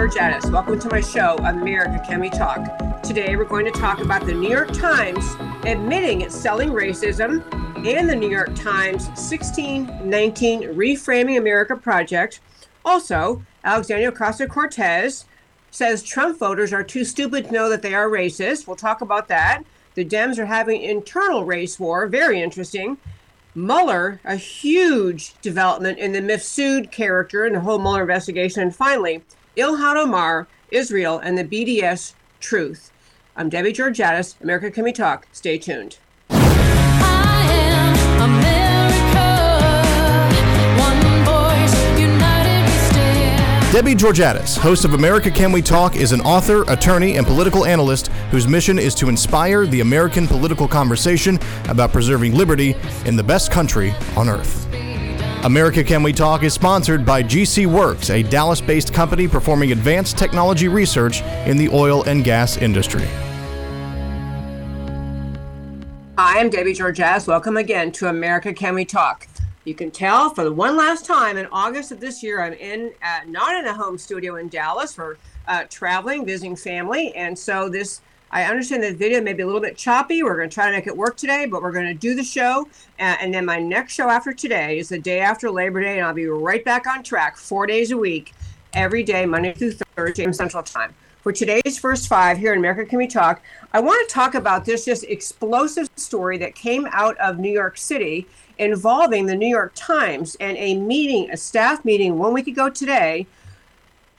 Welcome to my show, America Can We Talk? Today we're going to talk about the New York Times admitting it's selling racism and the New York Times 1619 Reframing America project. Also, Alexandria Ocasio Cortez says Trump voters are too stupid to know that they are racist. We'll talk about that. The Dems are having internal race war, very interesting. Mueller, a huge development in the Mifsud character in the whole Mueller investigation. And finally, Ilhan Omar, Israel, and the BDS truth. I'm Debbie Georgatos. America Can We Talk? Stay tuned. Debbie Georgatos, host of America Can We Talk, is an author, attorney, and political analyst whose mission is to inspire the American political conversation about preserving liberty in the best country on earth. America Can We Talk is sponsored by GC Works, a Dallas based company performing advanced technology research in the oil and gas industry. Hi, I'm Debbie Georgatos. Welcome again to America Can We Talk. You can tell for the one last time in August of this year, I'm in uh, not in a home studio in Dallas. We're uh, traveling, visiting family, and so this. I understand the video may be a little bit choppy. We're going to try to make it work today, but we're going to do the show. Uh, and then my next show after today is the day after Labor Day, and I'll be right back on track four days a week, every day, Monday through Thursday, Central Time. For today's first five here in America Can We Talk, I want to talk about this just explosive story that came out of New York City involving the New York Times and a meeting, a staff meeting one week ago today.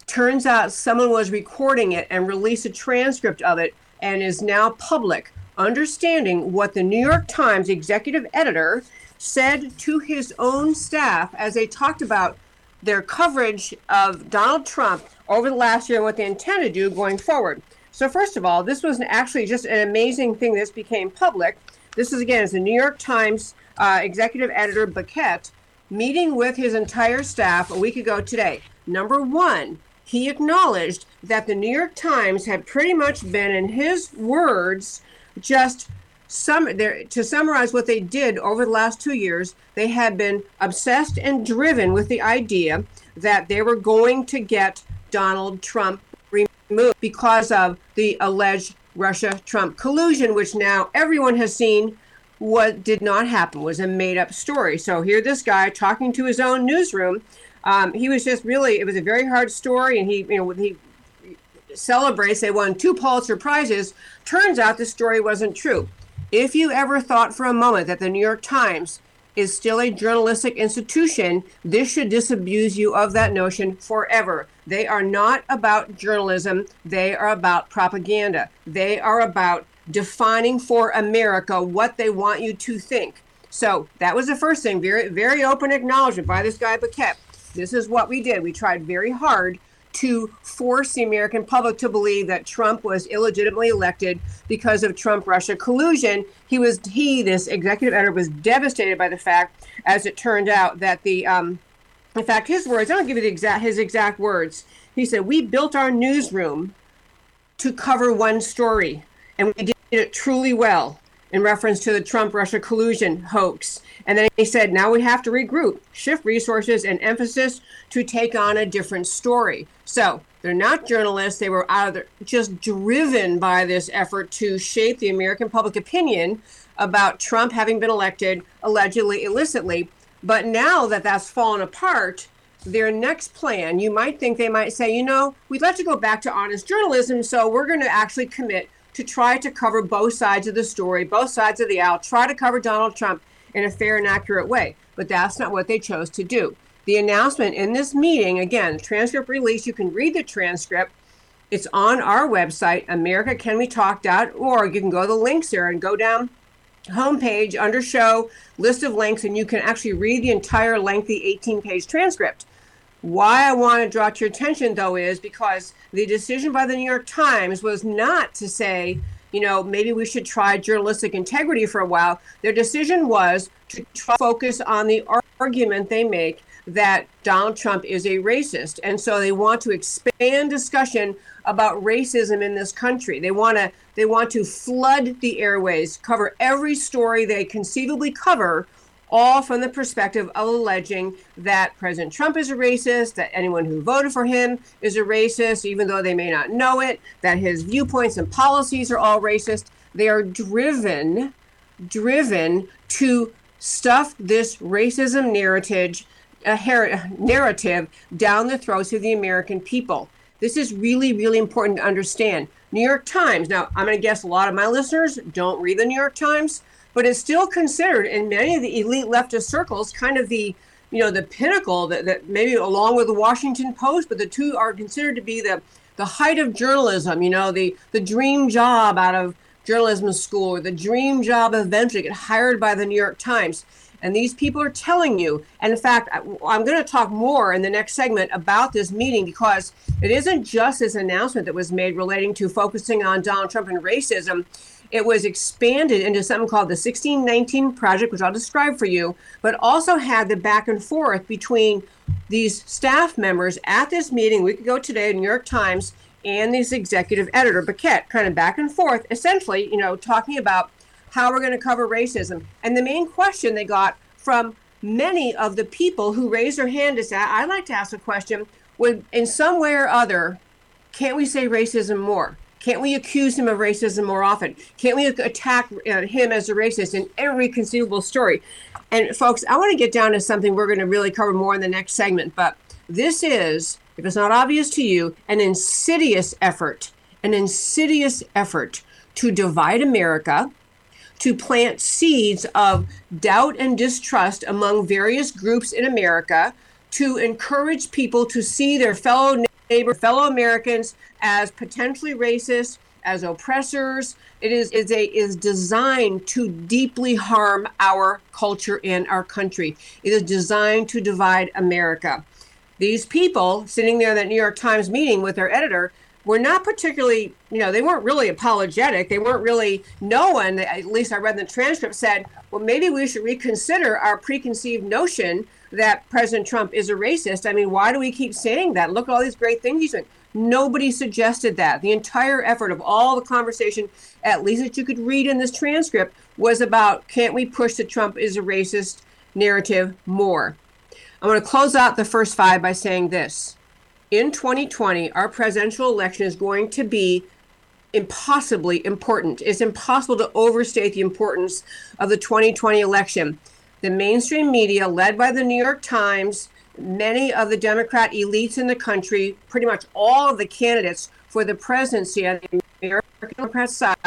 Turns out someone was recording it and released a transcript of it and is now public, understanding what the New York Times executive editor said to his own staff as they talked about their coverage of Donald Trump over the last year and what they intend to do going forward. So, first of all, this was actually just an amazing thing. This became public. This is again, it's the New York Times uh, executive editor Baquet meeting with his entire staff a week ago today. Number one, he acknowledged that the New York Times had pretty much been, in his words, just some to summarize what they did over the last two years. They had been obsessed and driven with the idea that they were going to get Donald Trump removed because of the alleged Russia Trump collusion, which now everyone has seen what did not happen was a made up story. So here, this guy talking to his own newsroom, um, he was just really, it was a very hard story. And he, you know, he celebrates, they won two Pulitzer Prizes. Turns out the story wasn't true. If you ever thought for a moment that the New York Times is still a journalistic institution, this should disabuse you of that notion forever. They are not about journalism, they are about propaganda. They are about defining for America what they want you to think. So that was the first thing. Very, very open acknowledgement by this guy Baquet. This is what we did. We tried very hard to force the American public to believe that Trump was illegitimately elected because of Trump Russia collusion. He was he this executive editor was devastated by the fact, as it turned out, that the um, in fact his words. I don't give you the exact his exact words. He said, "We built our newsroom to cover one story and we did it truly well in reference to the Trump Russia collusion hoax. And then he said, now we have to regroup, shift resources and emphasis to take on a different story. So they're not journalists. They were just driven by this effort to shape the American public opinion about Trump having been elected allegedly illicitly. But now that that's fallen apart, their next plan, you might think they might say, you know, we'd like to go back to honest journalism, so we're going to actually commit to try to cover both sides of the story, both sides of the aisle, try to cover Donald Trump in a fair and accurate way. But that's not what they chose to do. The announcement in this meeting, again, transcript release, you can read the transcript. It's on our website, americacanwetalk.org. You can go to the links there and go down homepage under show, list of links, and you can actually read the entire lengthy 18 page transcript. Why I want to draw to your attention, though, is because the decision by the New York Times was not to say, you know, maybe we should try journalistic integrity for a while. Their decision was to focus on the argument they make that Donald Trump is a racist. And so they want to expand discussion about racism in this country. They want to they want to flood the airways, cover every story they conceivably cover all from the perspective of alleging that President Trump is a racist, that anyone who voted for him is a racist, even though they may not know it, that his viewpoints and policies are all racist. They are driven, driven to stuff this racism narrative, her- narrative down the throats of the American people. This is really, really important to understand. New York Times. Now, I'm going to guess a lot of my listeners don't read the New York Times but it's still considered in many of the elite leftist circles kind of the you know the pinnacle that, that maybe along with the washington post but the two are considered to be the the height of journalism you know the the dream job out of journalism school or the dream job eventually get hired by the new york times. And these people are telling you and in fact I, i'm going to talk more in the next segment about this meeting because it isn't just this announcement that was made relating to focusing on donald trump and racism it was expanded into something called the 1619 Project, which I'll describe for you, but also had the back and forth between these staff members at this meeting we could go today, New York Times, and this executive editor, Baquet, kind of back and forth, essentially, you know, talking about how we're going to cover racism. And the main question they got from many of the people who raised their hand is that I'd like to ask a question would in some way or other, can't we say racism more? Can't we accuse him of racism more often? Can't we attack uh, him as a racist in every conceivable story? And folks, I want to get down to something we're going to really cover more in the next segment, but this is, if it's not obvious to you, an insidious effort, an insidious effort to divide America, to plant seeds of doubt and distrust among various groups in America, to encourage people to see their fellow neighbor, fellow Americans as potentially racist, as oppressors. It is is a is designed to deeply harm our culture and our country. It is designed to divide America. These people sitting there in that New York Times meeting with their editor were not particularly, you know, they weren't really apologetic. They weren't really, no one, at least I read the transcript, said, well, maybe we should reconsider our preconceived notion that President Trump is a racist. I mean, why do we keep saying that? Look at all these great things he's doing. Nobody suggested that. The entire effort of all the conversation, at least that you could read in this transcript, was about can't we push the Trump is a racist narrative more? I'm going to close out the first five by saying this. In 2020, our presidential election is going to be impossibly important. It's impossible to overstate the importance of the 2020 election the mainstream media, led by the New York Times, many of the Democrat elites in the country, pretty much all of the candidates for the presidency on the American Democrat side,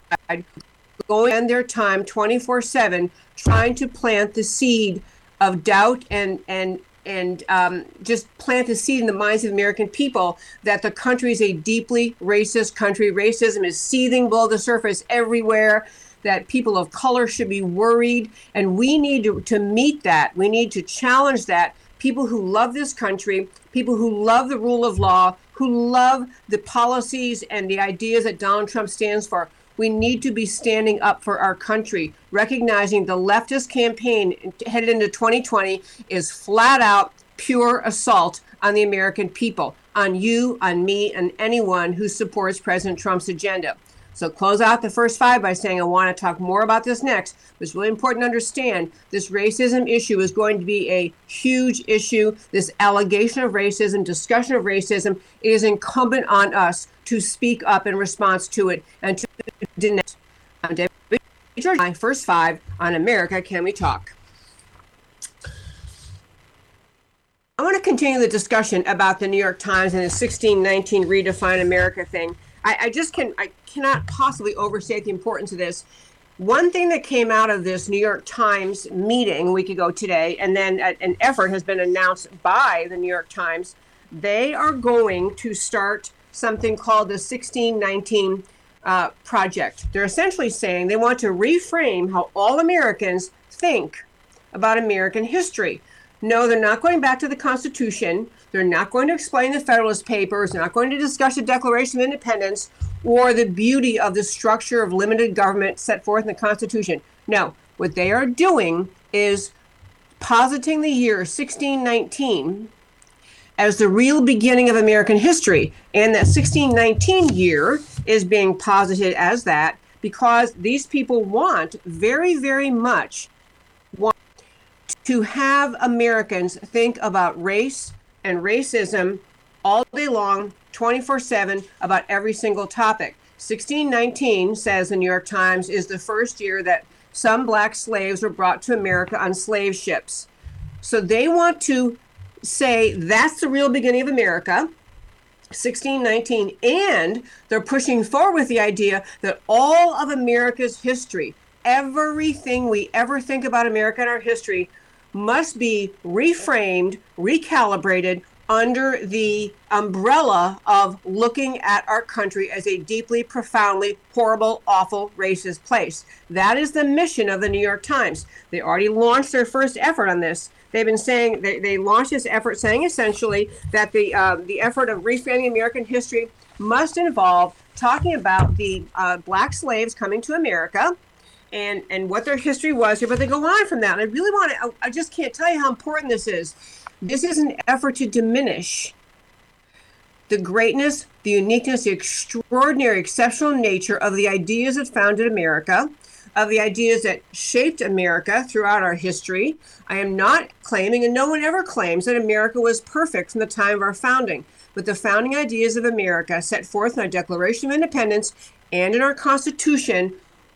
going in their time 24 7 trying to plant the seed of doubt and, and and um, just plant the seed in the minds of American people that the country is a deeply racist country. Racism is seething below the surface everywhere that people of color should be worried. And we need to, to meet that. We need to challenge that. People who love this country, people who love the rule of law, who love the policies and the ideas that Donald Trump stands for. We need to be standing up for our country, recognizing the leftist campaign headed into 2020 is flat out pure assault on the American people, on you, on me, and anyone who supports President Trump's agenda. So close out the first five by saying, I want to talk more about this next. It's really important to understand this racism issue is going to be a huge issue. This allegation of racism, discussion of racism, it is incumbent on us to speak up in response to it and to. I'm Debbie Georgatos, my first five on America Can We Talk? I want to continue the discussion about the New York Times and the 1619 Redefine America thing. I, I just can I cannot possibly overstate the importance of this. One thing that came out of this New York Times meeting a week ago today, and then an effort has been announced by the New York Times, they are going to start something called the 1619 uh, project. They're essentially saying they want to reframe how all Americans think about American history. No, they're not going back to the Constitution. They're not going to explain the Federalist Papers. They're not going to discuss the Declaration of Independence or the beauty of the structure of limited government set forth in the Constitution. No, what they are doing is positing the year 1619 as the real beginning of American history. And that 1619 year is being posited as that because these people want very, very much to have Americans think about race and racism all day long, 24 7, about every single topic. 1619 says the New York Times is the first year that some black slaves were brought to America on slave ships. So they want to say that's the real beginning of America. 1619 and they're pushing forward with the idea that all of America's history everything we ever think about America and our history must be reframed, recalibrated under the umbrella of looking at our country as a deeply, profoundly horrible, awful, racist place. That is the mission of the New York Times. They already launched their first effort on this. They've been saying they, they launched this effort saying essentially that the uh, the effort of reframing American history must involve talking about the uh, black slaves coming to America, and and what their history was here. But they go on from that. And I really want to. I just can't tell you how important this is. This is an effort to diminish the greatness, the uniqueness, the extraordinary, exceptional nature of the ideas that founded America, of the ideas that shaped America throughout our history. I am not claiming, and no one ever claims, that America was perfect from the time of our founding. But the founding ideas of America, set forth in our Declaration of Independence and in our Constitution,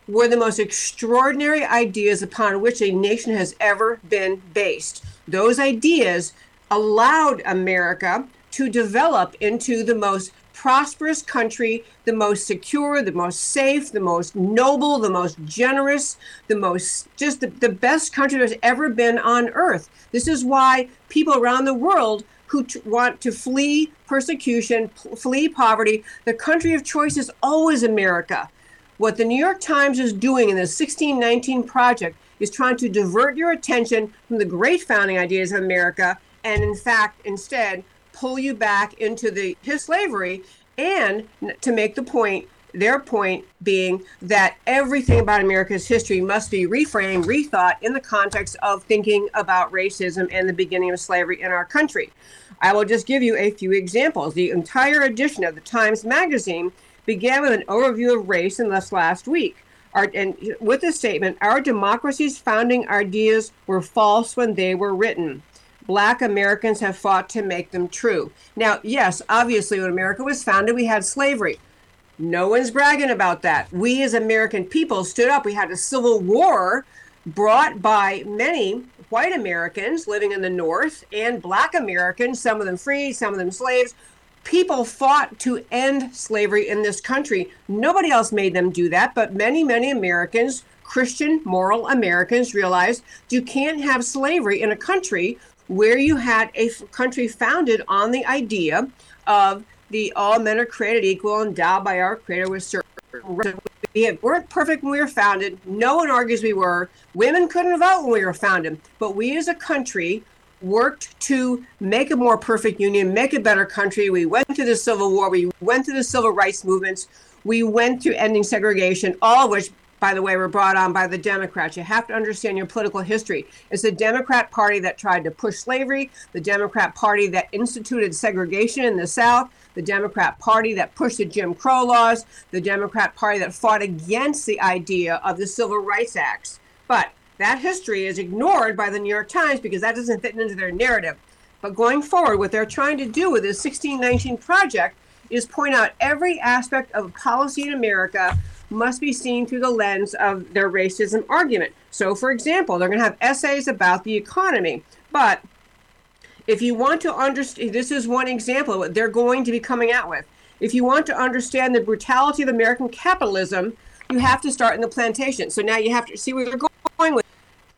were the most extraordinary ideas upon which a nation has ever been based. Those ideas allowed America to develop into the most prosperous country, the most secure, the most safe, the most noble, the most generous, the most just the, the best country there's ever been on earth. This is why people around the world who t- want to flee persecution, p- flee poverty, the country of choice is always America. What the New York Times is doing in the 1619 project is trying to divert your attention from the great founding ideas of America and, in fact, instead pull you back into the his slavery and to make the point their point being that everything about America's history must be reframed, rethought in the context of thinking about racism and the beginning of slavery in our country. I will just give you a few examples. The entire edition of the Times Magazine began with an overview of race in this last week. Our, and with the statement, our democracy's founding ideas were false when they were written. Black Americans have fought to make them true. Now, yes, obviously, when America was founded, we had slavery. No one's bragging about that. We as American people stood up. We had a civil war brought by many white Americans living in the North and black Americans, some of them free, some of them slaves, people fought to end slavery in this country. Nobody else made them do that, but many, many Americans, Christian, moral Americans, realized you can't have slavery in a country where you had a country founded on the idea of the all men are created equal, endowed by our Creator with certain we weren't perfect when we were founded. No one argues we were. Women couldn't vote when we were founded. But we as a country worked to make a more perfect union, make a better country. We went through the Civil War, we went through the civil rights movements, we went through ending segregation, all of which, by the way, were brought on by the Democrats. You have to understand your political history. It's the Democrat Party that tried to push slavery, the Democrat Party that instituted segregation in the South, the Democrat Party that pushed the Jim Crow laws, the Democrat Party that fought against the idea of the Civil Rights Acts. But that history is ignored by the New York Times because that doesn't fit into their narrative. But going forward, what they're trying to do with this 1619 project is point out every aspect of policy in America must be seen through the lens of their racism argument. So, for example, they're going to have essays about the economy. But if you want to understand, this is one example of what they're going to be coming out with. If you want to understand the brutality of American capitalism, you have to start in the plantation. So now you have to see where you're going with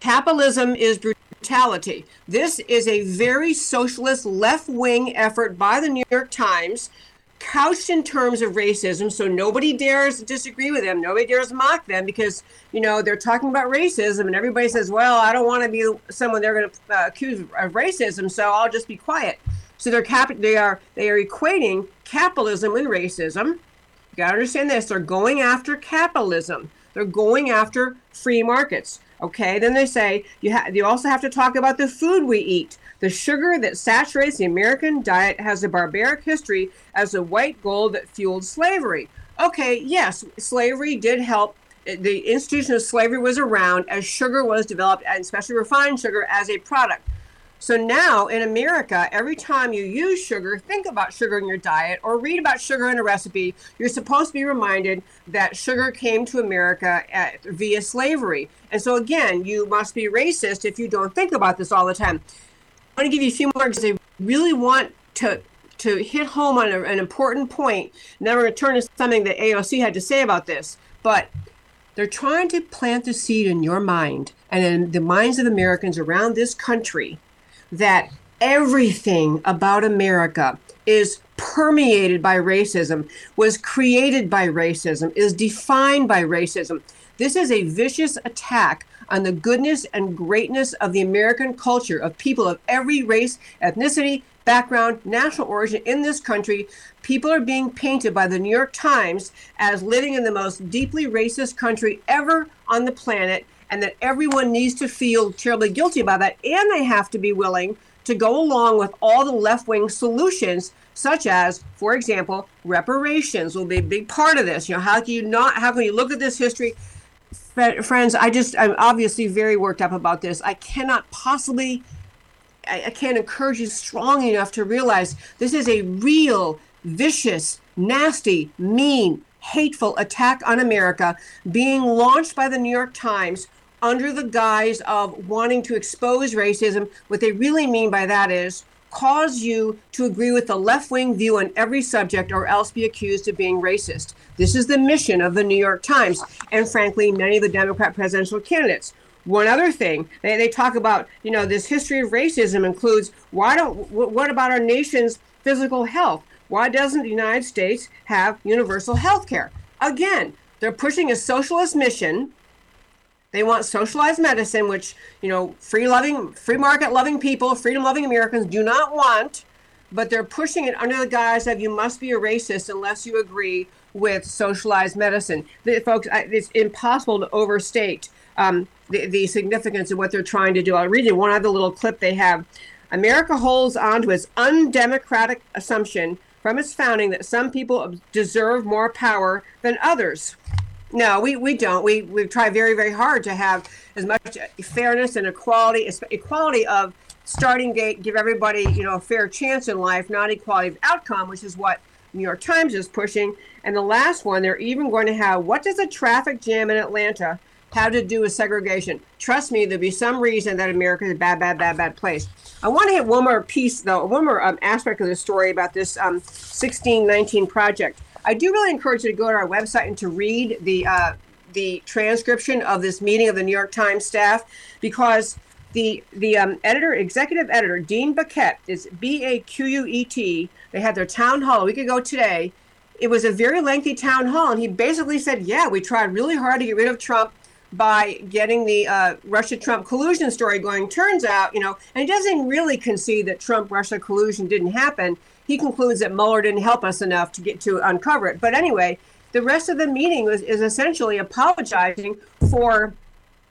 capitalism is brutality. This is a very socialist left wing effort by the New York Times, couched in terms of racism. So nobody dares disagree with them. Nobody dares mock them because, you know, they're talking about racism and everybody says, well, I don't want to be someone they're going to uh, accuse of racism, so I'll just be quiet. So they're cap- they are they are equating capitalism with racism. You got to understand this. They're going after capitalism. They're going after free markets. Okay, then they say you ha- you also have to talk about the food we eat. The sugar that saturates the American diet has a barbaric history as the white gold that fueled slavery. Okay, yes, slavery did help the institution of slavery was around as sugar was developed, and especially refined sugar, as a product. So now in America, every time you use sugar, think about sugar in your diet or read about sugar in a recipe, you're supposed to be reminded that sugar came to America at, via slavery. And so again, you must be racist if you don't think about this all the time. I want to give you a few more because I really want to to hit home on a, an important point. Now we're going to turn to something that AOC had to say about this. But they're trying to plant the seed in your mind and in the minds of Americans around this country that everything about America is permeated by racism, was created by racism, is defined by racism. This is a vicious attack on the goodness and greatness of the American culture of people of every race, ethnicity, background, national origin in this country. People are being painted by the New York Times as living in the most deeply racist country ever on the planet and that everyone needs to feel terribly guilty about that. And they have to be willing to go along with all the left wing solutions, such as, for example, reparations will be a big part of this. You know, how can you not, how can you look at this history? Friends, I just, I'm obviously very worked up about this. I cannot possibly, I, I can't encourage you strong enough to realize this is a real, vicious, nasty, mean, hateful attack on America being launched by the New York Times under the guise of wanting to expose racism. What they really mean by that is cause you to agree with the left wing view on every subject or else be accused of being racist. This is the mission of the New York Times and, frankly, many of the Democrat presidential candidates. One other thing, they, they talk about, you know, this history of racism includes why don't, what about our nation's physical health? Why doesn't the United States have universal health care? Again, they're pushing a socialist mission they want socialized medicine, which, you know, free loving, free market loving people, freedom loving Americans do not want, but they're pushing it under the guise of you must be a racist unless you agree with socialized medicine. The, folks, I, it's impossible to overstate um, the, the significance of what they're trying to do. I'll read you one other little clip they have. America holds on to its undemocratic assumption from its founding that some people deserve more power than others. No, we, we don't. We we try very very hard to have as much fairness and equality, equality of starting gate, give everybody you know a fair chance in life, not equality of outcome, which is what New York Times is pushing. And the last one, they're even going to have what does a traffic jam in Atlanta have to do with segregation? Trust me, there'll be some reason that America is a bad, bad, bad, bad place. I want to hit one more piece, though, one more um, aspect of the story about this um, 1619 project. I do really encourage you to go to our website and to read the uh, the transcription of this meeting of the New York Times staff because the the um, editor, executive editor, Dean Baquet, is B A Q U E T. They had their town hall a week ago today. It was a very lengthy town hall, and he basically said, "Yeah, we tried really hard to get rid of Trump." by getting the uh, Russia Trump collusion story going. Turns out, you know, and he doesn't really concede that Trump Russia collusion didn't happen he concludes that Mueller didn't help us enough to get to uncover it. But anyway, the rest of the meeting was, is essentially apologizing for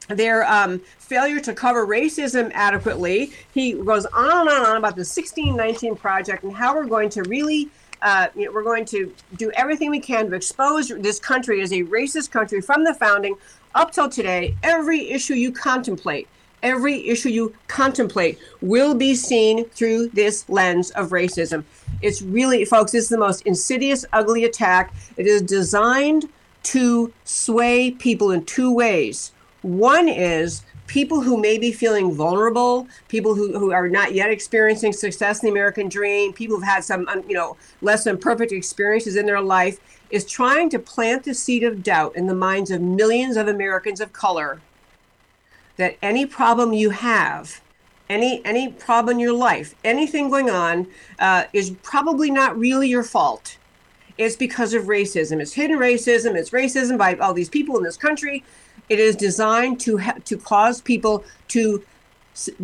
their um, failure to cover racism adequately. He goes on and on and on about the 1619 project and how we're going to really. Uh, you know, we're going to do everything we can to expose this country as a racist country from the founding up till today. Every issue you contemplate, every issue you contemplate will be seen through this lens of racism. It's really, folks, this is the most insidious, ugly attack. It is designed to sway people in two ways. One is people who may be feeling vulnerable, people who, who are not yet experiencing success in the American dream, people who've had some, you know, less than perfect experiences in their life, is trying to plant the seed of doubt in the minds of millions of Americans of color that any problem you have any any problem in your life, anything going on, uh, is probably not really your fault. It's because of racism. It's hidden racism. It's racism by all these people in this country. It is designed to ha- to cause people to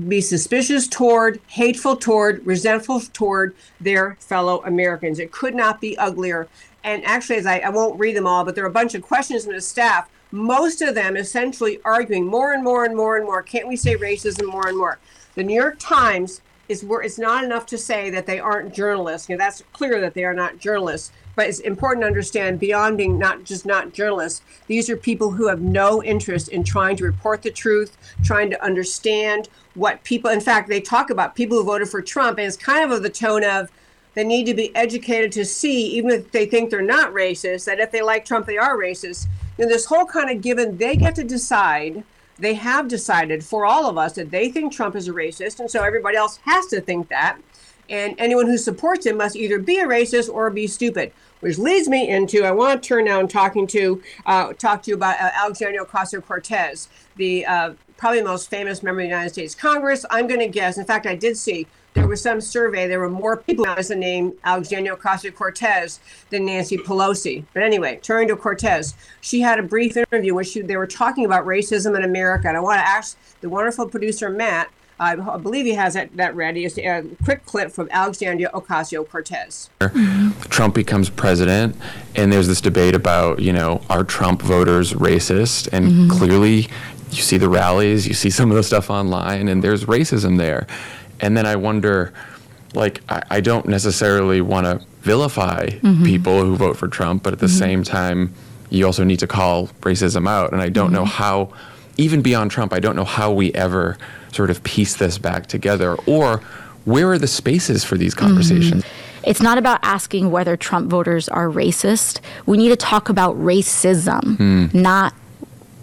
be suspicious toward, hateful toward, resentful toward their fellow Americans. It could not be uglier. And actually, as I, I won't read them all, but there are a bunch of questions from the staff. Most of them essentially arguing more and more and more and more. Can't we say racism more and more? The New York Times is where it's not enough to say that they aren't journalists. You know, that's clear that they are not journalists. But it's important to understand beyond being not just not journalists, these are people who have no interest in trying to report the truth, trying to understand what people, in fact, they talk about people who voted for Trump, and it's kind of of the tone of they need to be educated to see, even if they think they're not racist, that if they like Trump, they are racist. And this whole kind of given, they get to decide they have decided for all of us that they think Trump is a racist, and so everybody else has to think that. And anyone who supports him must either be a racist or be stupid. Which leads me into I want to turn now and talking to uh, talk to you about uh, Alexandria Ocasio Cortez, the uh, probably most famous member of the United States Congress. I'm going to guess. In fact, I did see there was some survey. There were more people as the name Alexandria Ocasio Cortez than Nancy Pelosi. But anyway, turning to Cortez, she had a brief interview where she, they were talking about racism in America. And I want to ask the wonderful producer, Matt, I believe he has that, that ready. Is a quick clip from Alexandria Ocasio Cortez. Trump becomes president, and there's this debate about, you know, are Trump voters racist? And mm-hmm. clearly, you see the rallies, you see some of the stuff online, and there's racism there and then I wonder, like, I, I don't necessarily want to vilify mm-hmm. people who vote for Trump, but at the mm-hmm. same time, you also need to call racism out. And I don't mm-hmm. know how, even beyond Trump, I don't know how we ever sort of piece this back together or where are the spaces for these mm-hmm. conversations? It's not about asking whether Trump voters are racist. We need to talk about racism, mm. not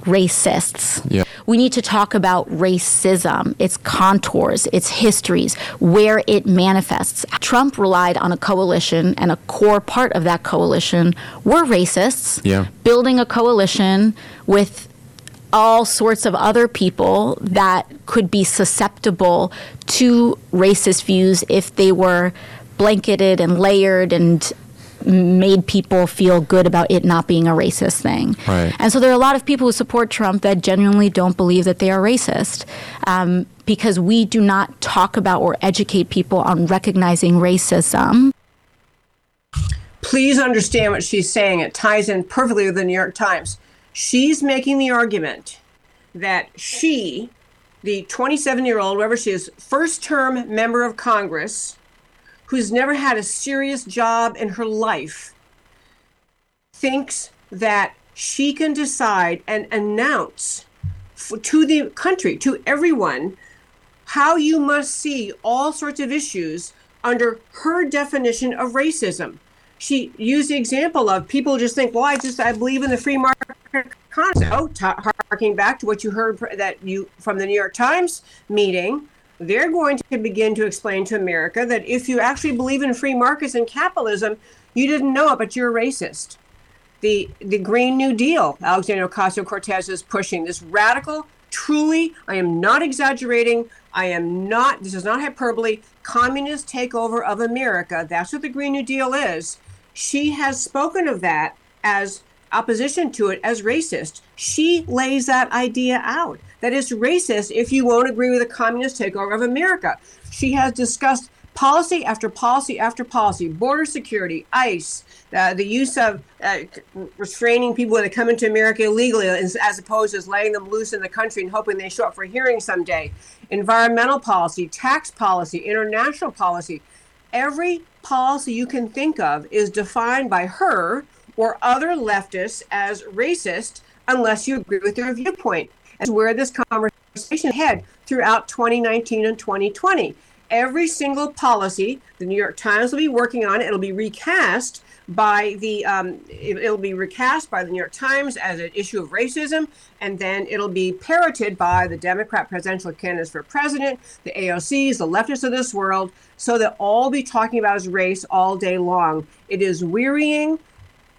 racists. Yeah. We need to talk about racism, its contours, its histories, where it manifests. Trump relied on a coalition, and a core part of that coalition were racists. Yeah. Building a coalition with all sorts of other people that could be susceptible to racist views if they were blanketed and layered and made people feel good about it not being a racist thing. Right. And so there are a lot of people who support Trump that genuinely don't believe that they are racist um, because we do not talk about or educate people on recognizing racism. Please understand what she's saying. It ties in perfectly with the New York Times. She's making the argument that she, the 27 year old, whoever she is, first term member of Congress, who's never had a serious job in her life thinks that she can decide and announce to the country, to everyone, how you must see all sorts of issues under her definition of racism. She used the example of people just think, well, I just I believe in the free market economy. So, oh, harking back to what you heard that you from the New York Times meeting, they're going to begin to explain to America that if you actually believe in free markets and capitalism, you didn't know it, but you're racist. The the Green New Deal, Alexandria Ocasio Cortez is pushing this radical, truly, I am not exaggerating, I am not, this is not hyperbole, communist takeover of America. That's what the Green New Deal is. She has spoken of that as opposition to it as racist. She lays that idea out that it's racist if you won't agree with the communist takeover of America. She has discussed policy after policy after policy border security, ICE, uh, the use of uh, restraining people that come into America illegally as, as opposed to letting them loose in the country and hoping they show up for a hearing someday, environmental policy, tax policy, international policy. Every policy you can think of is defined by her or other leftists as racist unless you agree with their viewpoint as where this conversation head throughout 2019 and 2020. Every single policy, the New York Times will be working on it. It'll be recast by the um, it, will be recast by the New York Times as an issue of racism, and then it'll be parroted by the Democrat presidential candidates for president, the AOCs, the leftists of this world, so that all be talking about is race all day long. It is wearying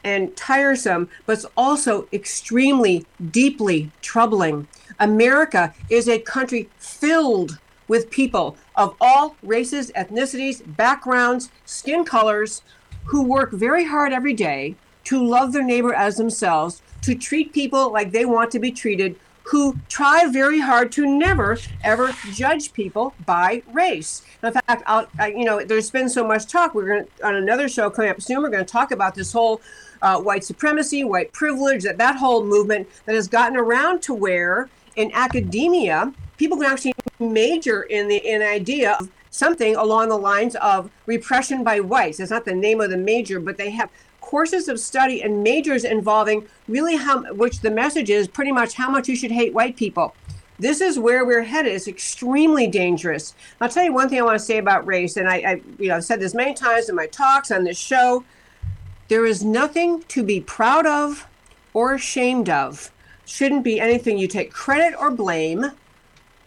and tiresome, but it's also extremely deeply troubling. America is a country filled with people of all races, ethnicities, backgrounds, skin colors who work very hard every day to love their neighbor as themselves, to treat people like they want to be treated, who try very hard to never ever judge people by race. In fact, I, you know, there's been so much talk. We're going to on another show coming up soon. We're going to talk about this whole uh, white supremacy, white privilege, that that whole movement that has gotten around to where in academia people can actually major in the in idea of something along the lines of repression by whites. It's not the name of the major, but they have courses of study and majors involving really how, which the message is pretty much how much you should hate white people. This is where we're headed. It's extremely dangerous. I'll tell you one thing I want to say about race, and I, I you know, I've said this many times in my talks on this show. There is nothing to be proud of or ashamed of. Shouldn't be anything you take credit or blame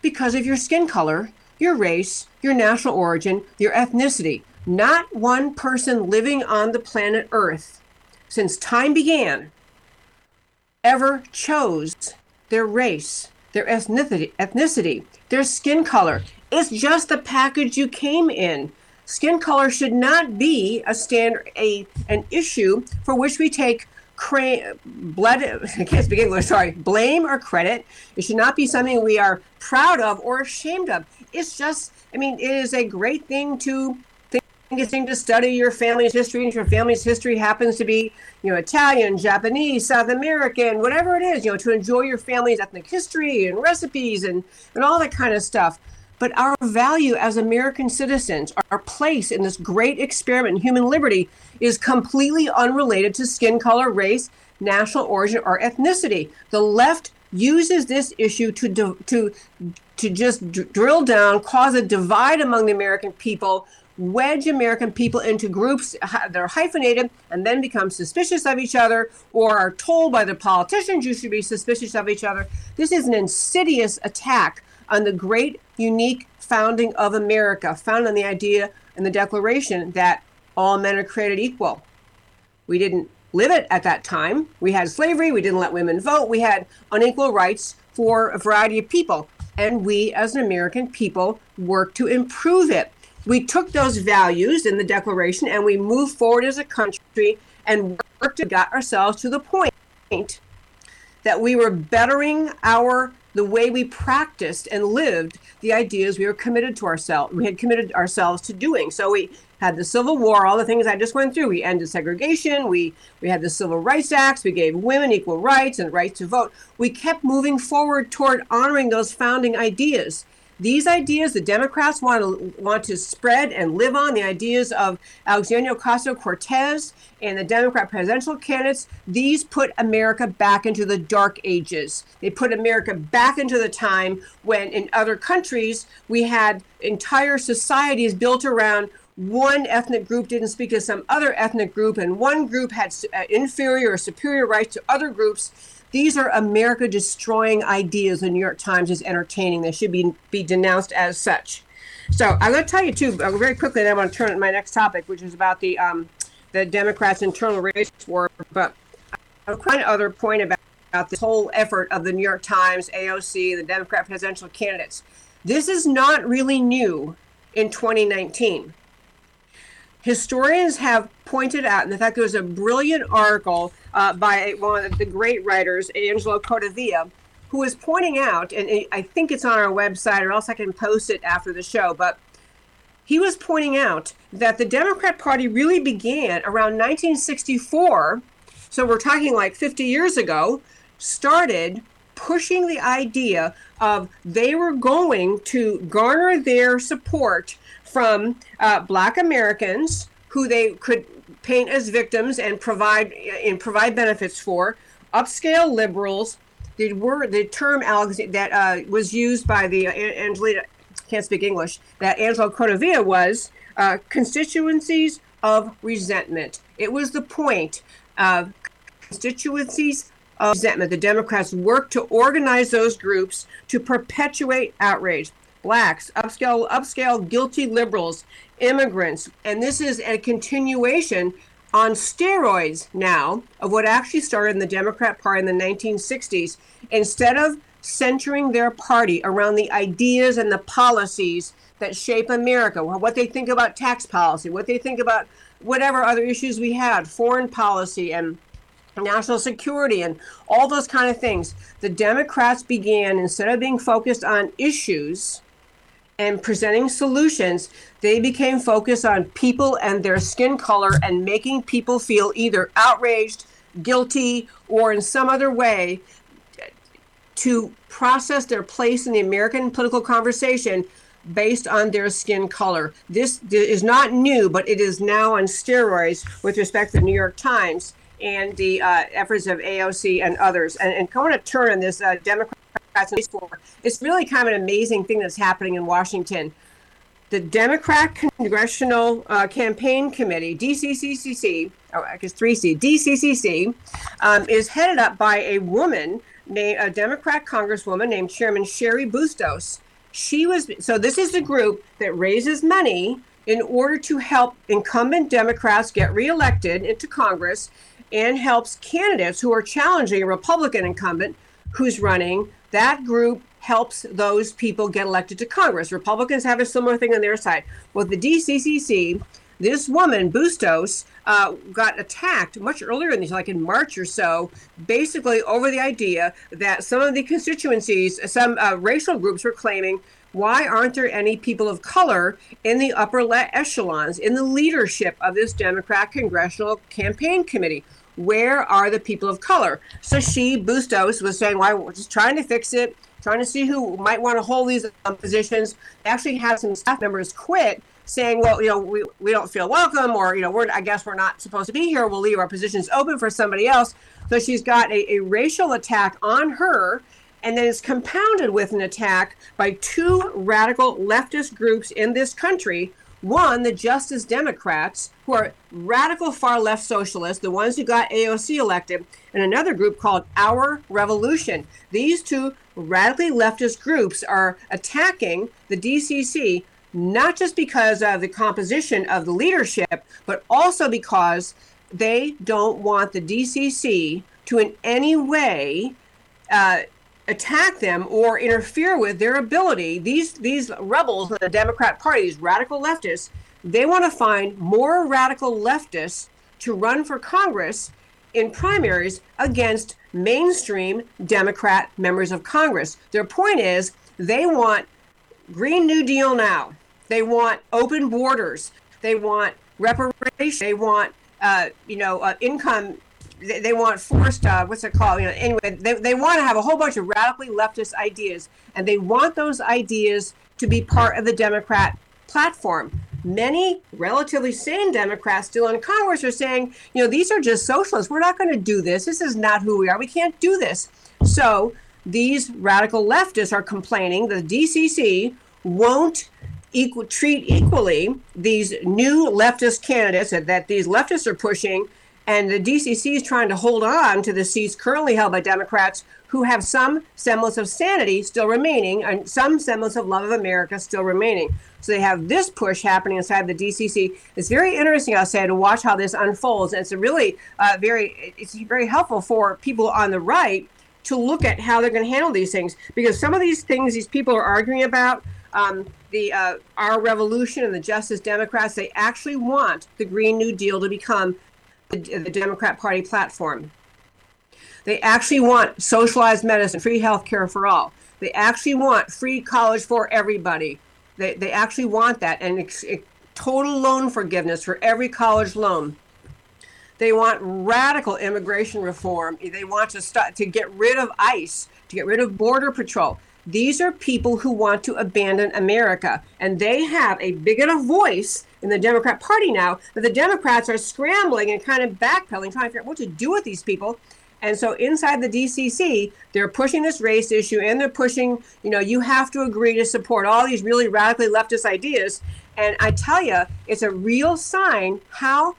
because of your skin color, your race, your national origin, your ethnicity. Not one person living on the planet Earth since time began ever chose their race, their ethnicity, their skin color. It's just the package you came in. Skin color should not be a standard a an issue for which we take cra- blood I can't speak English, sorry, blame or credit. It should not be something we are proud of or ashamed of. It's just I mean, it is a great thing to think it's thing to study your family's history, and your family's history happens to be, you know, Italian, Japanese, South American, whatever it is, you know, to enjoy your family's ethnic history and recipes and, and all that kind of stuff. But our value as American citizens, our place in this great experiment in human liberty, is completely unrelated to skin color, race, national origin, or ethnicity. The left uses this issue to to to just d- drill down, cause a divide among the American people, wedge American people into groups that are hyphenated, and then become suspicious of each other, or are told by the politicians you should be suspicious of each other. This is an insidious attack on the great, unique founding of America, found on the idea in the Declaration that all men are created equal. We didn't live it at that time. We had slavery, we didn't let women vote, we had unequal rights for a variety of people. And we, as an American people, worked to improve it. We took those values in the Declaration and we moved forward as a country and worked to get ourselves to the point that we were bettering our the way we practiced and lived the ideas we were committed to ourselves we had committed ourselves to doing. So we had the civil war all the things i just went through. We ended segregation. We we had the civil rights acts. We gave women equal rights and rights to vote. We kept moving forward toward honoring those founding ideas these ideas the Democrats want to want to spread and live on the ideas of Alexandria Ocasio Cortez and the Democrat presidential candidates. These put America back into the dark ages. They put America back into the time when in other countries we had entire societies built around one ethnic group didn't speak to some other ethnic group, and one group had uh, inferior or superior rights to other groups these are America destroying ideas. The New York Times is entertaining. They should be be denounced as such. So I'm going to tell you too uh, very quickly. And I want to turn to my next topic, which is about the um, the Democrats' internal race war. But one other point about, about this whole effort of the New York Times, AOC, the Democrat presidential candidates. This is not really new in 2019 historians have pointed out, and in fact, there was a brilliant article uh, by one of the great writers, Angelo Codevilla, who was pointing out, and I think it's on our website, or else I can post it after the show, but he was pointing out that the Democrat Party really began around 1964. So we're talking like 50 years ago, started pushing the idea of they were going to garner their support from uh, Black Americans who they could paint as victims and provide and provide benefits for, upscale liberals. The word, the term Alex, that uh, was used by the uh, Angelina, can't speak English. That Angelo Codevilla was uh, constituencies of resentment. It was the point of constituencies of resentment. The Democrats worked to organize those groups to perpetuate outrage blacks, upscale, upscale guilty liberals, immigrants. And this is a continuation on steroids now of what actually started in the Democrat Party in the 1960s. Instead of centering their party around the ideas and the policies that shape America, what they think about tax policy, what they think about whatever other issues we had, foreign policy and national security and all those kind of things. The Democrats began, instead of being focused on issues, and presenting solutions, they became focused on people and their skin color and making people feel either outraged, guilty, or in some other way to process their place in the American political conversation. based on their skin color. This is not new, but it is now on steroids with respect to the New York Times and the uh, efforts of AOC and others. And, and I want to turn on this uh, Democrats. It's really kind of an amazing thing that's happening in Washington. The Democrat Congressional uh, Campaign Committee, DCCCC, oh, I guess 3C, DCCC, um, is headed up by a woman, named, a Democrat Congresswoman named Chairman Cheri Bustos. She was, so this is a group that raises money in order to help incumbent Democrats get reelected into Congress and helps candidates who are challenging a Republican incumbent who's running. That group helps those people get elected to Congress. Republicans have a similar thing on their side. Well, the DCCC, this woman, Bustos, uh, got attacked much earlier in this, like in March or so, basically over the idea that some of the constituencies, some uh, racial groups were claiming why aren't there any people of color in the upper echelons, in the leadership of this Democrat Congressional Campaign Committee? Where are the people of color? So she, Bustos, was saying, "Why? Well, we're just trying to fix it, trying to see who might want to hold these um, positions." They actually had some staff members quit, saying, "Well, you know, we, we don't feel welcome, or you know, we're I guess we're not supposed to be here. We'll leave our positions open for somebody else." So she's got a, a racial attack on her and then it's compounded with an attack by two radical leftist groups in this country. One, the Justice Democrats, who are radical far left socialists, the ones who got AOC elected, and another group called Our Revolution. These two radically leftist groups are attacking the DCC not just because of the composition of the leadership, but also because they don't want the DCC to in any way uh, attack them or interfere with their ability. These these rebels in the Democrat Party, these radical leftists, they want to find more radical leftists to run for Congress in primaries against mainstream Democrat members of Congress. Their point is they want Green New Deal now. They want open borders. They want reparations. They want uh, you know uh, income they, they want forced uh, what's it called? You know anyway they, they want to have a whole bunch of radically leftist ideas and they want those ideas to be part of the democrat platform. Many relatively sane democrats still in congress are saying you know these are just socialists. We're not going to do this. This is not who we are. We can't do this. So these radical leftists are complaining the dcc won't equal, treat equally these new leftist candidates that, that these leftists are pushing and the DCC is trying to hold on to the seats currently held by Democrats who have some semblance of sanity still remaining and some semblance of love of America still remaining. So they have this push happening inside the DCC. It's very interesting, I'll say, to watch how this unfolds. And it's really uh, very, it's very helpful for people on the right to look at how they're going to handle these things because some of these things these people are arguing about. Um, the uh, our revolution and the Justice Democrats, they actually want the Green New Deal to become the, the Democrat Party platform. They actually want socialized medicine, free health care for all. They actually want free college for everybody. They, they actually want that and ex, total loan forgiveness for every college loan. They want radical immigration reform. They want to start to get rid of ICE, to get rid of border patrol. These are people who want to abandon America, and they have a big enough voice in the Democrat Party now that the Democrats are scrambling and kind of backpedaling, trying to figure out what to do with these people. And so inside the DCC, they're pushing this race issue and they're pushing, you know, you have to agree to support all these really radically leftist ideas. And I tell you, it's a real sign how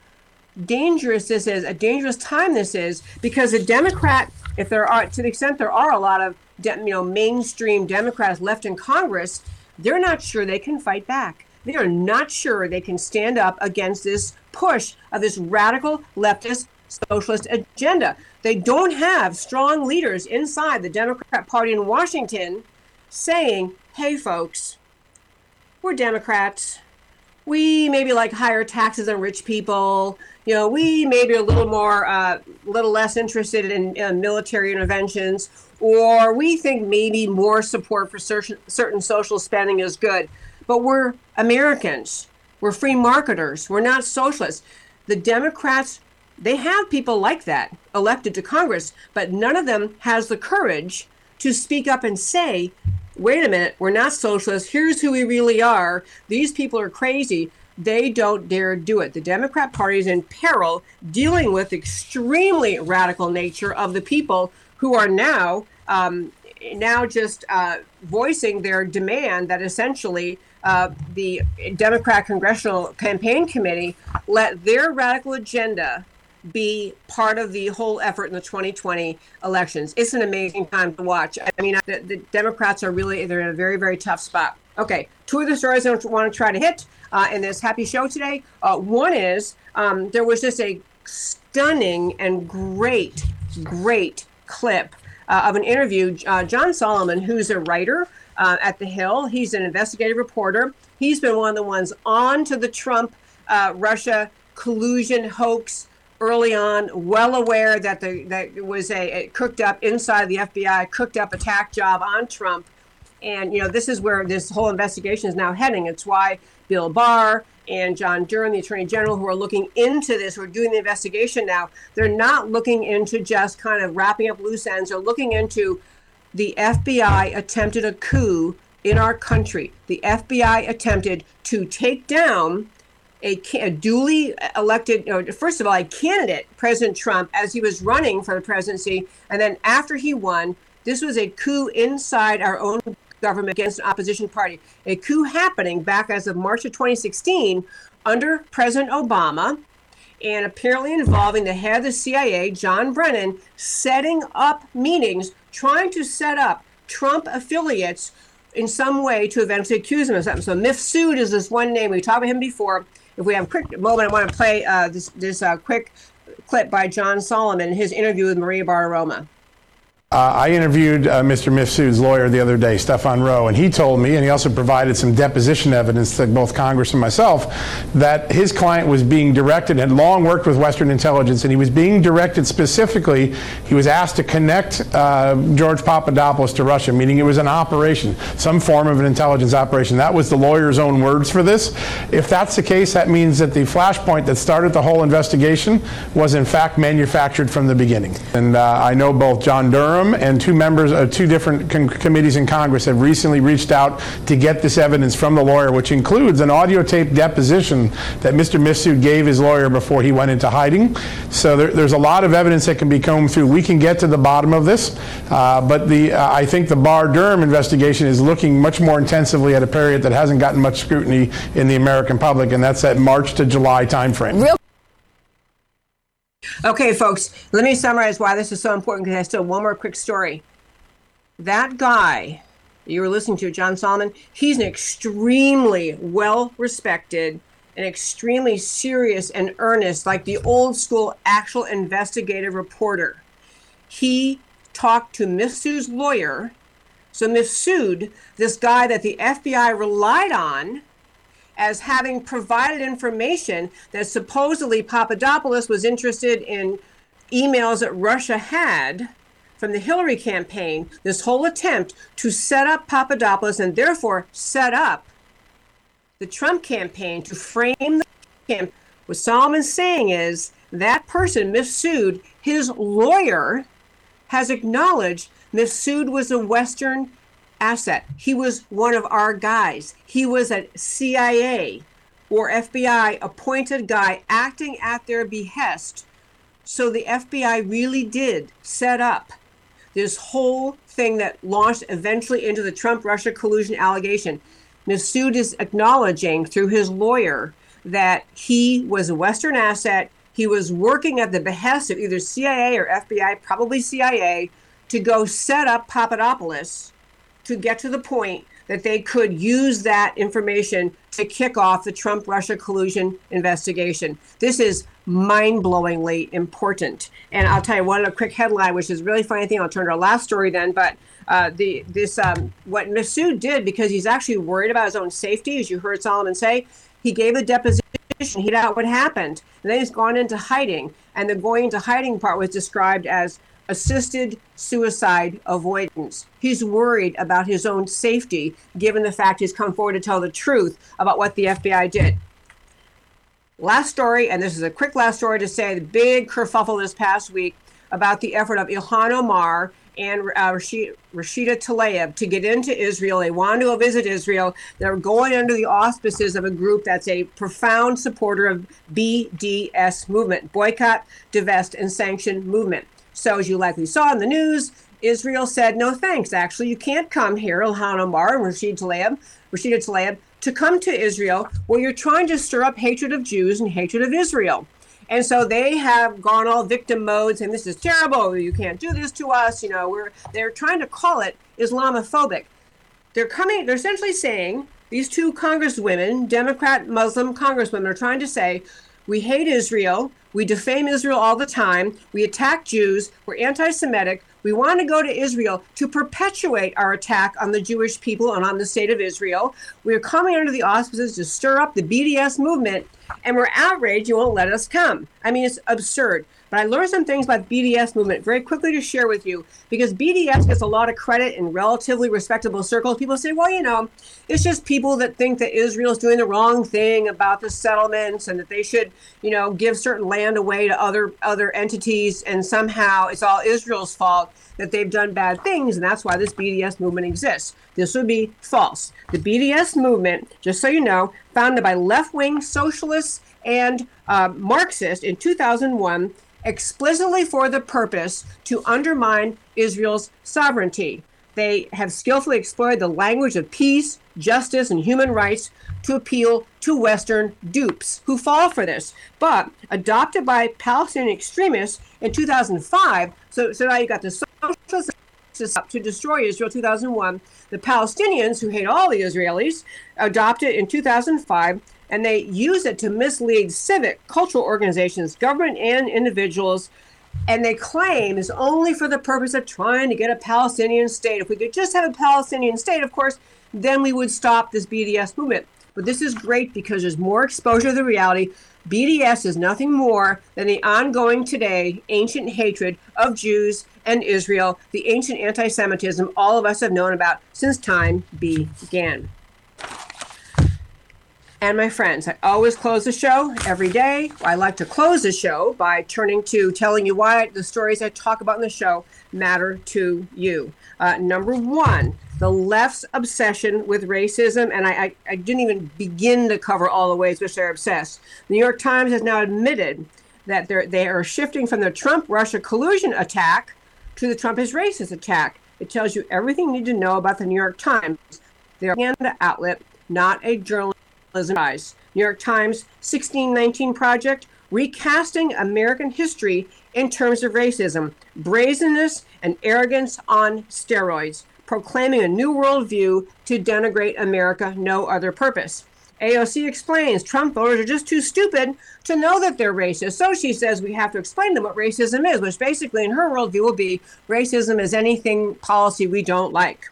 dangerous this is, a dangerous time this is, because the Democrat, if there are, to the extent there are a lot of you know, mainstream Democrats left in Congress, they're not sure they can fight back. They are not sure they can stand up against this push of this radical leftist socialist agenda. They don't have strong leaders inside the Democrat Party in Washington saying, hey, folks, we're Democrats. We maybe like higher taxes on rich people. You know, we maybe a little more, a uh, little less interested in, in military interventions or we think maybe more support for certain, certain social spending is good. But we're Americans. We're free marketers. We're not socialists. The Democrats, they have people like that elected to Congress, but none of them has the courage to speak up and say, wait a minute, we're not socialists. Here's who we really are. These people are crazy. They don't dare do it. The Democrat Party is in peril dealing with extremely radical nature of the people who are now um, now just uh, voicing their demand that essentially uh, the Democrat Congressional Campaign Committee let their radical agenda be part of the whole effort in the 2020 elections. It's an amazing time to watch. I mean, the, the Democrats are really they're in a very very tough spot. Okay, two of the stories I want to try to hit uh, in this happy show today. Uh, one is um, there was just a stunning and great, great clip uh, of an interview. Uh, John Solomon, who's a writer uh, at The Hill, he's an investigative reporter. He's been one of the ones on to the Trump uh, Russia collusion hoax early on, well aware that the that it was a, a cooked up inside the FBI cooked up attack job on Trump. And you know this is where this whole investigation is now heading. It's why Bill Barr and John Durham, the Attorney General, who are looking into this, who are doing the investigation now, they're not looking into just kind of wrapping up loose ends. They're looking into the FBI attempted a coup in our country. The FBI attempted to take down a, a duly elected, you know, first of all, a candidate, President Trump, as he was running for the presidency. And then after he won, this was a coup inside our own government against an opposition party. A coup happening back as of March of 2016 under President Obama and apparently involving the head of the CIA, John Brennan, setting up meetings, trying to set up Trump affiliates in some way to eventually accuse him of something. So Mifsud is this one name. We talked about him before. If we have a quick moment, I want to play uh, this, this uh, quick clip by John Solomon, his interview with Maria Bartiromo. Uh, I interviewed uh, Mr. Mifsud's lawyer the other day, Stephan Roh, and he told me, and he also provided some deposition evidence to both Congress and myself, that his client was being directed, had long worked with Western intelligence, and he was being directed specifically, he was asked to connect uh, George Papadopoulos to Russia, meaning it was an operation, some form of an intelligence operation. That was the lawyer's own words for this. If that's the case, that means that the flashpoint that started the whole investigation was in fact manufactured from the beginning. And uh, I know both John Durham And two members of two different con- committees in Congress have recently reached out to get this evidence from the lawyer, which includes an audio tape deposition that Mr. Mifsud gave his lawyer before he went into hiding. So there, there's a lot of evidence that can be combed through. We can get to the bottom of this, uh, but the uh, I think the Barr Durham investigation is looking much more intensively at a period that hasn't gotten much scrutiny in the American public, and that's that March to July timeframe. Real- Okay, folks, let me summarize why this is so important because I still one more quick story. That guy you were listening to, John Solomon, he's an extremely well respected and extremely serious and earnest, like the old school actual investigative reporter. He talked to Mifsud's lawyer. So Mifsud, this guy that the FBI relied on as having provided information that supposedly Papadopoulos was interested in emails that Russia had from the Hillary campaign, this whole attempt to set up Papadopoulos and therefore set up the Trump campaign to frame the campaign. What Solomon's saying is that person, Miss Mifsud, his lawyer, has acknowledged Miss Mifsud was a Western asset. He was one of our guys. He was a CIA or FBI appointed guy acting at their behest. So the FBI really did set up this whole thing that launched eventually into the Trump Russia collusion allegation. Mifsud is acknowledging through his lawyer that he was a Western asset. He was working at the behest of either CIA or FBI, probably CIA, to go set up Papadopoulos to get to the point that they could use that information to kick off the Trump Russia collusion investigation. This is mind blowingly important. And I'll tell you one quick headline, which is really funny thing. I'll turn to our last story then. But uh, the this um, what Mifsud did because he's actually worried about his own safety, as you heard Solomon say. He gave a deposition. He out what happened, and then he's gone into hiding. And the going into hiding part was described as assisted suicide avoidance. He's worried about his own safety, given the fact he's come forward to tell the truth about what the FBI did. Last story, and this is a quick last story to say the big kerfuffle this past week about the effort of Ilhan Omar and uh, Rashida, Rashida Tlaib to get into Israel. They want to visit Israel. They're going under the auspices of a group that's a profound supporter of BDS movement, boycott, divest, and sanction movement. So, as you likely saw in the news, Israel said, no thanks. Actually, you can't come here, Ilhan Omar and Rashid Tlaib, Rashida Tlaib, to come to Israel where you're trying to stir up hatred of Jews and hatred of Israel. And so they have gone all victim modes and this is terrible. You can't do this to us. You know, we're they're trying to call it Islamophobic. They're coming, they're essentially saying these two congresswomen, Democrat Muslim congresswomen, are trying to say, we hate Israel. We defame Israel all the time. We attack Jews. We're anti Semitic. We want to go to Israel to perpetuate our attack on the Jewish people and on the state of Israel. We are coming under the auspices to stir up the BDS movement, and we're outraged you won't let us come. I mean, it's absurd. But I learned some things about the BDS movement very quickly to share with you because BDS gets a lot of credit in relatively respectable circles. People say, well, you know, it's just people that think that Israel is doing the wrong thing about the settlements and that they should, you know, give certain land away to other other entities and somehow it's all Israel's fault that they've done bad things and that's why this BDS movement exists. This would be false. The BDS movement, just so you know, founded by left-wing socialists and uh, Marxists in 2001 explicitly for the purpose to undermine Israel's sovereignty. They have skillfully exploited the language of peace, justice, and human rights to appeal to Western dupes who fall for this. But adopted by Palestinian extremists in 2005, so, so now you got the socialists to destroy Israel 2001. The Palestinians, who hate all the Israelis, adopted in 2005 and they use it to mislead civic, cultural organizations, government, and individuals. And they claim is only for the purpose of trying to get a Palestinian state. If we could just have a Palestinian state, of course, then we would stop this BDS movement. But this is great because there's more exposure to the reality. BDS is nothing more than the ongoing today ancient hatred of Jews and Israel, the ancient anti Semitism all of us have known about since time began. And my friends, I always close the show every day. I like to close the show by turning to telling you why the stories I talk about in the show matter to you. Uh, number one, the left's obsession with racism, and I, I, I, didn't even begin to cover all the ways which they're obsessed. The New York Times has now admitted that they're, they are shifting from the Trump Russia collusion attack to the Trump is racist attack. It tells you everything you need to know about the New York Times. They're a outlet, not a journalism New York Times 1619 Project, recasting American history in terms of racism, brazenness, and arrogance on steroids, proclaiming a new worldview to denigrate America, no other purpose. AOC explains Trump voters are just too stupid to know that they're racist. So she says we have to explain to them what racism is, which basically, in her worldview, will be racism is anything policy we don't like.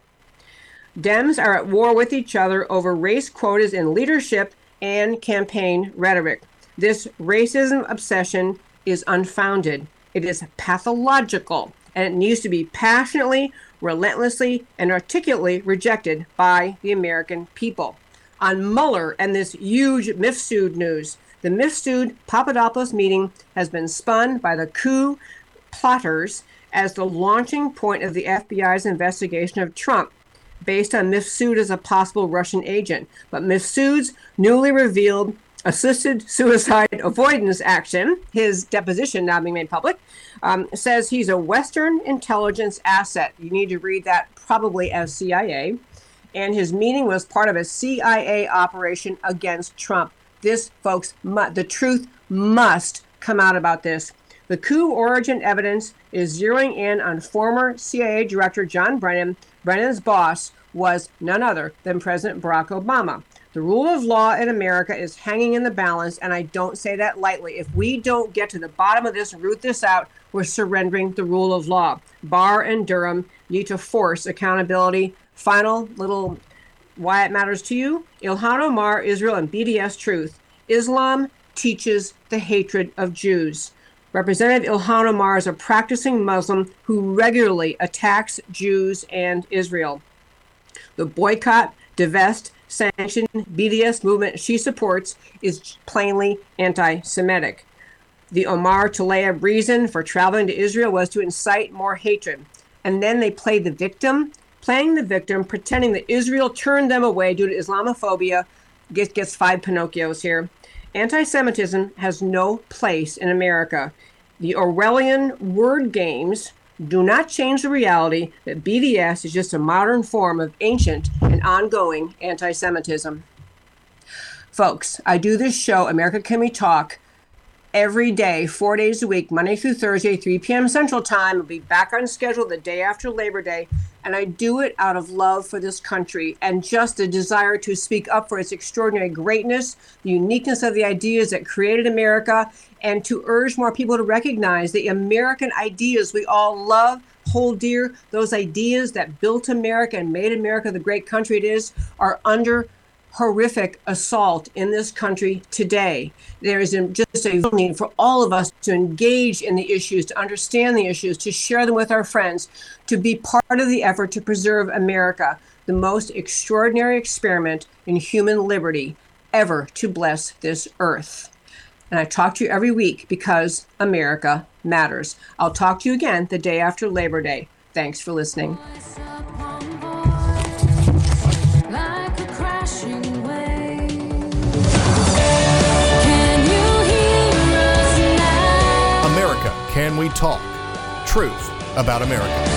Dems are at war with each other over race quotas in leadership and campaign rhetoric. This racism obsession is unfounded. It is pathological, and it needs to be passionately, relentlessly, and articulately rejected by the American people. On Mueller and this huge Mifsud news, the Mifsud Papadopoulos meeting has been spun by the coup plotters as the launching point of the FBI's investigation of Trump based on Mifsud as a possible Russian agent. But Mifsud's newly revealed assisted suicide avoidance action, his deposition now being made public, um, says he's a Western intelligence asset. You need to read that probably as CIA. And his meeting was part of a CIA operation against Trump. This, folks, mu- the truth must come out about this. The coup origin evidence is zeroing in on former CIA Director John Brennan, Brennan's boss, was none other than President Barack Obama. The rule of law in America is hanging in the balance, and I don't say that lightly. If we don't get to the bottom of this root this out, we're surrendering the rule of law. Barr and Durham need to force accountability. Final little why it matters to you Ilhan Omar, Israel, and BDS Truth. Islam teaches the hatred of Jews. Representative Ilhan Omar is a practicing Muslim who regularly attacks Jews and Israel. The boycott, divest, sanction, BDS movement she supports is plainly anti Semitic. The Omar Tlaib reason for traveling to Israel was to incite more hatred. and then they play the victim, playing the victim, pretending that Israel turned them away due to Islamophobia, gets, gets five Pinocchios here. Anti Semitism has no place in America. The Orwellian word games do not change the reality that BDS is just a modern form of ancient and ongoing anti Semitism. Folks, I do this show, America Can We Talk, every day, four days a week, Monday through Thursday, 3 p.m. Central Time. I'll be back on schedule the day after Labor Day. And I do it out of love for this country and just a desire to speak up for its extraordinary greatness, the uniqueness of the ideas that created America, and to urge more people to recognize the American ideas we all love, hold dear, those ideas that built America and made America the great country it is, are under horrific assault in this country today. There is just a need for all of us to engage in the issues, to understand the issues, to share them with our friends, to be part of the effort to preserve America, the most extraordinary experiment in human liberty ever to bless this earth. And I talk to you every week because America matters. I'll talk to you again the day after Labor Day. Thanks for listening. Can We Talk? Truth about America.